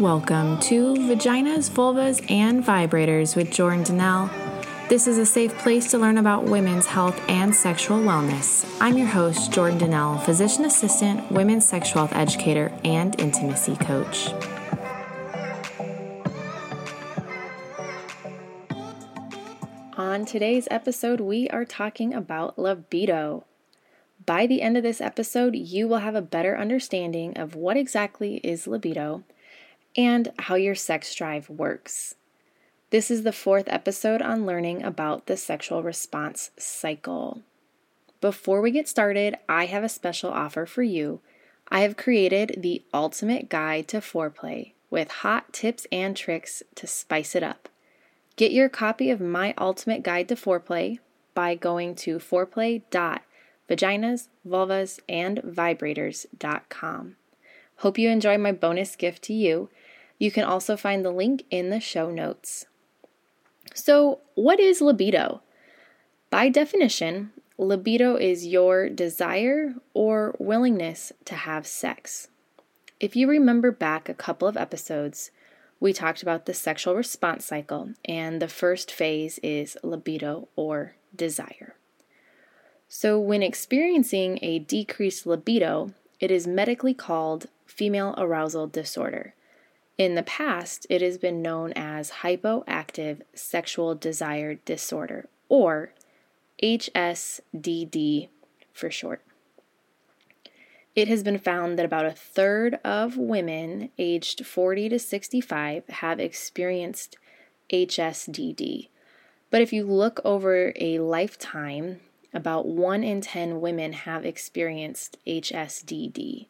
Welcome to Vaginas, Vulvas, and Vibrators with Jordan Dnelle. This is a safe place to learn about women's health and sexual wellness. I'm your host, Jordan Dnelle, physician assistant, women's sexual health educator, and intimacy coach. On today's episode, we are talking about libido. By the end of this episode, you will have a better understanding of what exactly is libido and how your sex drive works. This is the fourth episode on learning about the sexual response cycle. Before we get started, I have a special offer for you. I have created the ultimate guide to foreplay with hot tips and tricks to spice it up. Get your copy of my ultimate guide to foreplay by going to foreplay.vaginas, vulvas, and foreplay.vaginasvulvasandvibrators.com. Hope you enjoy my bonus gift to you. You can also find the link in the show notes. So, what is libido? By definition, libido is your desire or willingness to have sex. If you remember back a couple of episodes, we talked about the sexual response cycle, and the first phase is libido or desire. So, when experiencing a decreased libido, it is medically called female arousal disorder. In the past, it has been known as hypoactive sexual desire disorder, or HSDD for short. It has been found that about a third of women aged 40 to 65 have experienced HSDD. But if you look over a lifetime, about 1 in 10 women have experienced HSDD.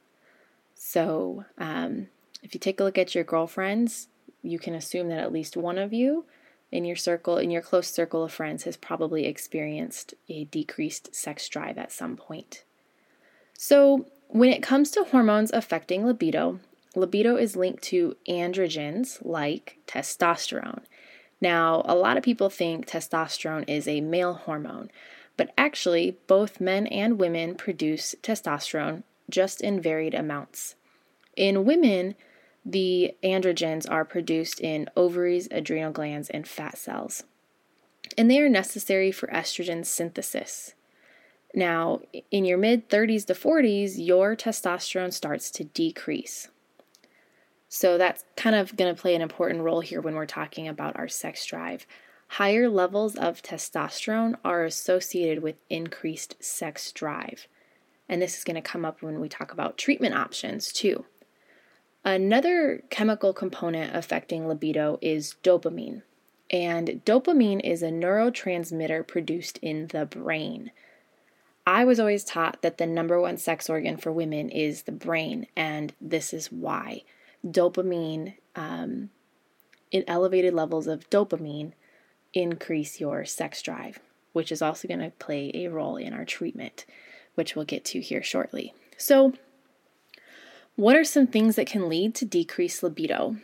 So, um, if you take a look at your girlfriends, you can assume that at least one of you in your circle, in your close circle of friends, has probably experienced a decreased sex drive at some point. So, when it comes to hormones affecting libido, libido is linked to androgens like testosterone. Now, a lot of people think testosterone is a male hormone, but actually, both men and women produce testosterone just in varied amounts. In women, the androgens are produced in ovaries, adrenal glands, and fat cells, and they are necessary for estrogen synthesis. Now, in your mid 30s to 40s, your testosterone starts to decrease. So that's kind of going to play an important role here when we're talking about our sex drive. Higher levels of testosterone are associated with increased sex drive. And this is going to come up when we talk about treatment options too. Another chemical component affecting libido is dopamine. And dopamine is a neurotransmitter produced in the brain. I was always taught that the number one sex organ for women is the brain, and this is why. Dopamine, um, in elevated levels of dopamine, increase your sex drive, which is also going to play a role in our treatment, which we'll get to here shortly. So, what are some things that can lead to decreased libido?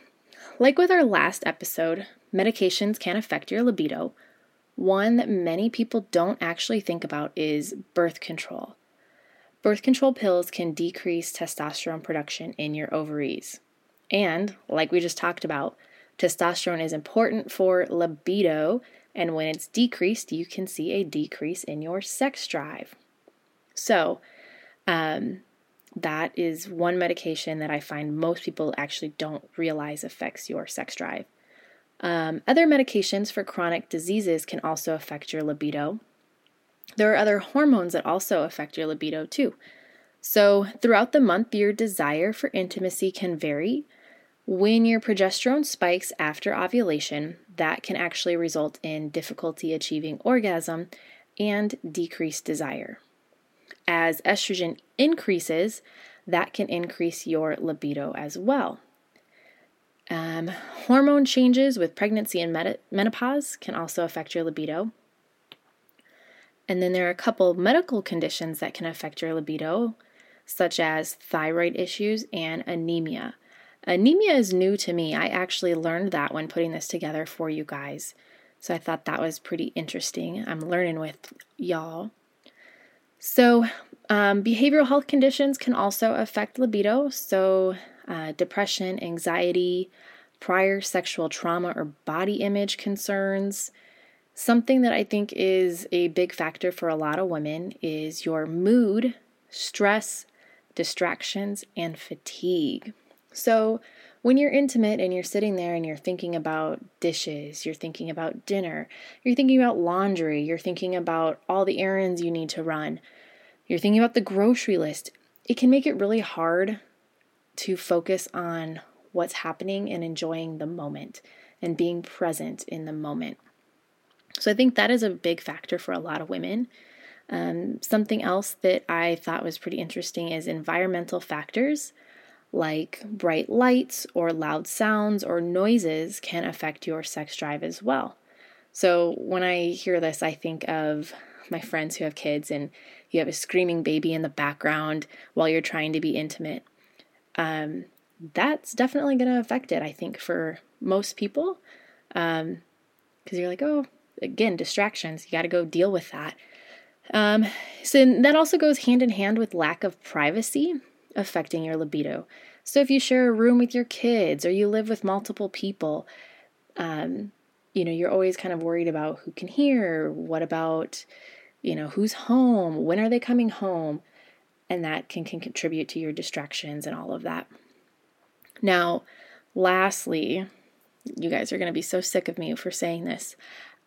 Like with our last episode, medications can affect your libido. One that many people don't actually think about is birth control. Birth control pills can decrease testosterone production in your ovaries. And, like we just talked about, testosterone is important for libido, and when it's decreased, you can see a decrease in your sex drive. So, um, that is one medication that I find most people actually don't realize affects your sex drive. Um, other medications for chronic diseases can also affect your libido. There are other hormones that also affect your libido too. So, throughout the month, your desire for intimacy can vary. When your progesterone spikes after ovulation, that can actually result in difficulty achieving orgasm and decreased desire. As estrogen increases, that can increase your libido as well. Um, hormone changes with pregnancy and menopause can also affect your libido. And then there are a couple medical conditions that can affect your libido, such as thyroid issues and anemia. Anemia is new to me. I actually learned that when putting this together for you guys. So I thought that was pretty interesting. I'm learning with y'all. So, um, behavioral health conditions can also affect libido. So, uh, depression, anxiety, prior sexual trauma or body image concerns. Something that I think is a big factor for a lot of women is your mood, stress, distractions, and fatigue. So, when you're intimate and you're sitting there and you're thinking about dishes, you're thinking about dinner, you're thinking about laundry, you're thinking about all the errands you need to run, you're thinking about the grocery list, it can make it really hard to focus on what's happening and enjoying the moment and being present in the moment. So I think that is a big factor for a lot of women. Um, something else that I thought was pretty interesting is environmental factors like bright lights or loud sounds or noises can affect your sex drive as well. So when I hear this, I think of my friends who have kids and you have a screaming baby in the background while you're trying to be intimate. Um, that's definitely going to affect it, I think, for most people. Because um, you're like, oh, again, distractions. You got to go deal with that. Um, so that also goes hand in hand with lack of privacy affecting your libido. So if you share a room with your kids or you live with multiple people, um, you know, you're always kind of worried about who can hear, what about, you know, who's home, when are they coming home, and that can, can contribute to your distractions and all of that. Now, lastly, you guys are going to be so sick of me for saying this.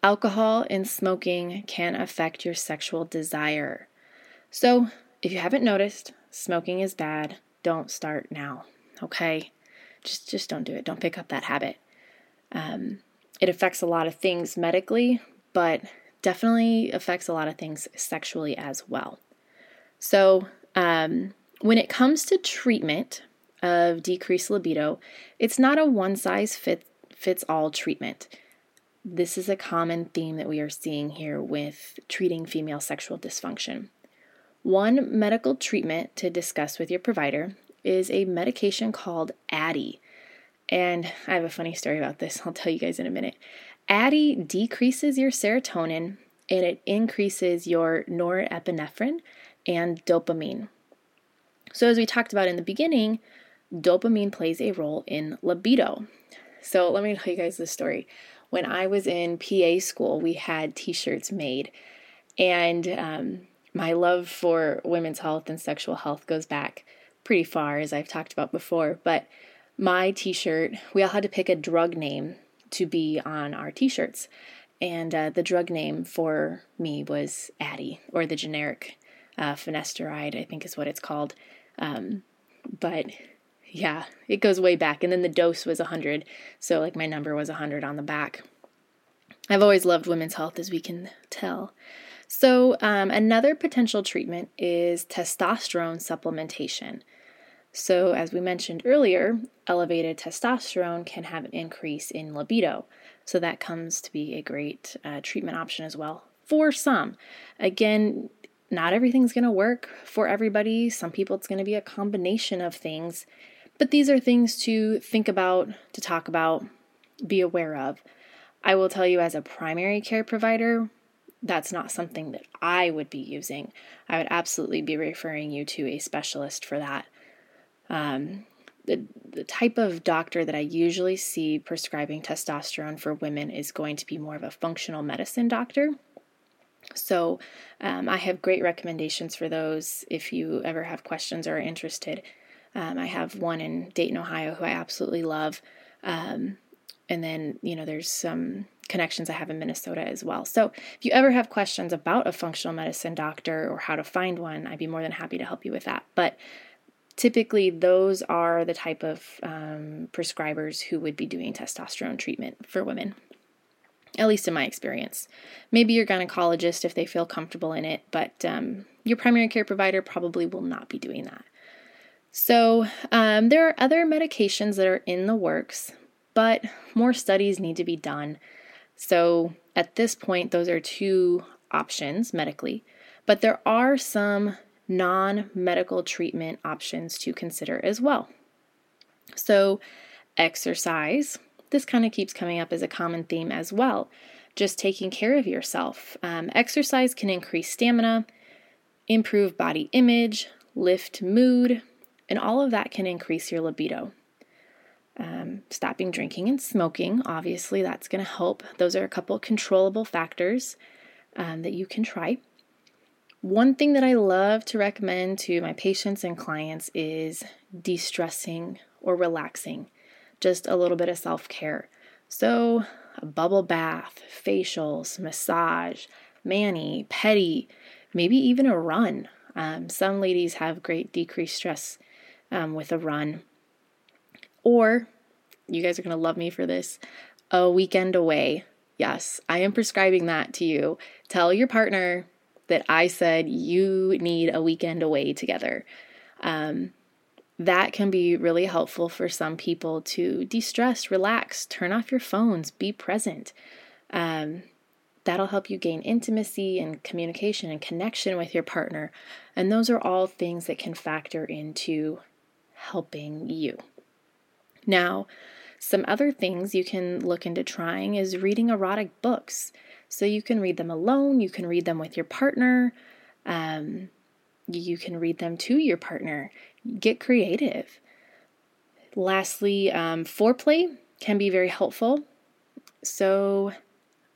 Alcohol and smoking can affect your sexual desire. So, if you haven't noticed, smoking is bad. Don't start now, okay? Just just don't do it. Don't pick up that habit. Um, it affects a lot of things medically, but definitely affects a lot of things sexually as well. So, um, when it comes to treatment of decreased libido, it's not a one size fit, fits all treatment. This is a common theme that we are seeing here with treating female sexual dysfunction. One medical treatment to discuss with your provider is a medication called Addyi. And I have a funny story about this, I'll tell you guys in a minute. Addyi decreases your serotonin and it increases your norepinephrine and dopamine. So, as we talked about in the beginning, dopamine plays a role in libido. So, let me tell you guys this story. When I was in PA school, we had t shirts made, and um, my love for women's health and sexual health goes back pretty far, as I've talked about before. But my t shirt, we all had to pick a drug name to be on our t shirts. And uh, the drug name for me was Addyi, or the generic uh, finasteride, I think is what it's called. Um, but yeah, it goes way back. And then the dose was 100. So, like, my number was 100 on the back. I've always loved women's health, as we can tell. So, um, another potential treatment is testosterone supplementation. So, as we mentioned earlier, elevated testosterone can have an increase in libido. So, that comes to be a great uh, treatment option as well for some. Again, not everything's going to work for everybody. Some people, it's going to be a combination of things. But these are things to think about, to talk about, be aware of. I will tell you, as a primary care provider, that's not something that I would be using. I would absolutely be referring you to a specialist for that. Um, the, the type of doctor that I usually see prescribing testosterone for women is going to be more of a functional medicine doctor. So, um, I have great recommendations for those if you ever have questions or are interested. Um, I have one in Dayton, Ohio, who I absolutely love. Um, and then, you know, there's some connections I have in Minnesota as well. So if you ever have questions about a functional medicine doctor or how to find one, I'd be more than happy to help you with that. But typically, those are the type of um, prescribers who would be doing testosterone treatment for women. At least in my experience. Maybe your gynecologist if they feel comfortable in it, but um, your primary care provider probably will not be doing that. So, um, there are other medications that are in the works, but more studies need to be done so at this point, those are two options medically, but there are some non medical treatment options to consider as well. So, exercise, this kind of keeps coming up as a common theme as well. Just taking care of yourself. Um, exercise can increase stamina, improve body image, lift mood, And all of that can increase your libido. Um, stopping drinking and smoking, obviously, that's going to help. Those are a couple controllable factors um, that you can try. One thing that I love to recommend to my patients and clients is de stressing or relaxing, just a little bit of self care. So, a bubble bath, facials, massage, mani, pedi, maybe even a run. Um, some ladies have great decreased stress um, with a run. Or, you guys are going to love me for this, a weekend away. Yes, I am prescribing that to you. Tell your partner that I said you need a weekend away together. Um, that can be really helpful for some people to de stress, relax, turn off your phones, be present. Um, that'll help you gain intimacy and communication and connection with your partner. And those are all things that can factor into helping you. Now, some other things you can look into trying is reading erotic books. So you can read them alone, you can read them with your partner, um, you can read them to your partner. Get creative. Lastly, um, foreplay can be very helpful. So,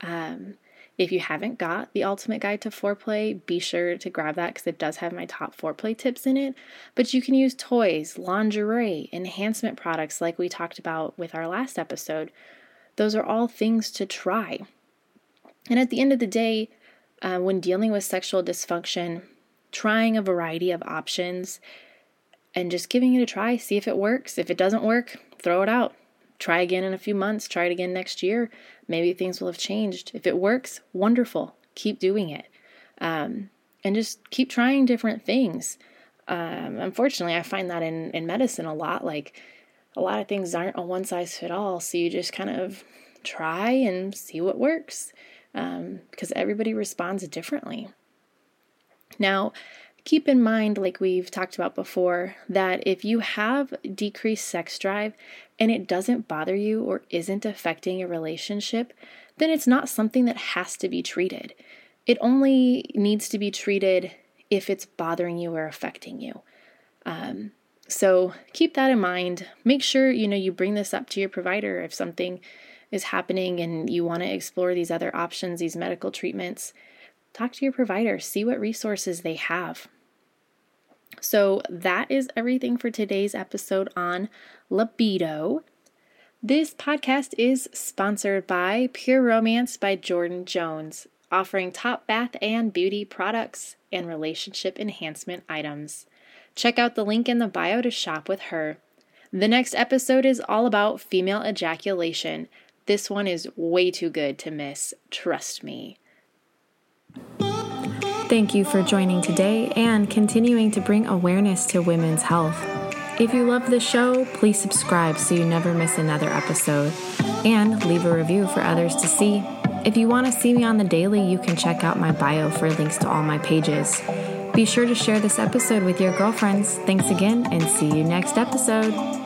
um, if you haven't got the Ultimate Guide to Foreplay, be sure to grab that because it does have my top foreplay tips in it. But you can use toys, lingerie, enhancement products like we talked about with our last episode. Those are all things to try. And at the end of the day, uh, when dealing with sexual dysfunction, trying a variety of options and just giving it a try, see if it works. If it doesn't work, throw it out. Try again in a few months, try it again next year. Maybe things will have changed. If it works, wonderful. Keep doing it. Um, and just keep trying different things. Um, unfortunately, I find that in, in medicine a lot. Like, a lot of things aren't a one size fit all. So you just kind of try and see what works um, because everybody responds differently. Now, keep in mind, like we've talked about before, that if you have decreased sex drive and it doesn't bother you or isn't affecting your relationship, then it's not something that has to be treated. It only needs to be treated if it's bothering you or affecting you. Um, so keep that in mind. Make sure you know you bring this up to your provider if something is happening and you want to explore these other options, these medical treatments talk to your provider, see what resources they have. So, that is everything for today's episode on libido. This podcast is sponsored by Pure Romance by Jordan Jones, offering top bath and beauty products and relationship enhancement items. Check out the link in the bio to shop with her. The next episode is all about female ejaculation. This one is way too good to miss, trust me. Thank you for joining today and continuing to bring awareness to women's health. If you love the show, please subscribe so you never miss another episode and leave a review for others to see. If you want to see me on the daily, you can check out my bio for links to all my pages. Be sure to share this episode with your girlfriends. Thanks again and see you next episode.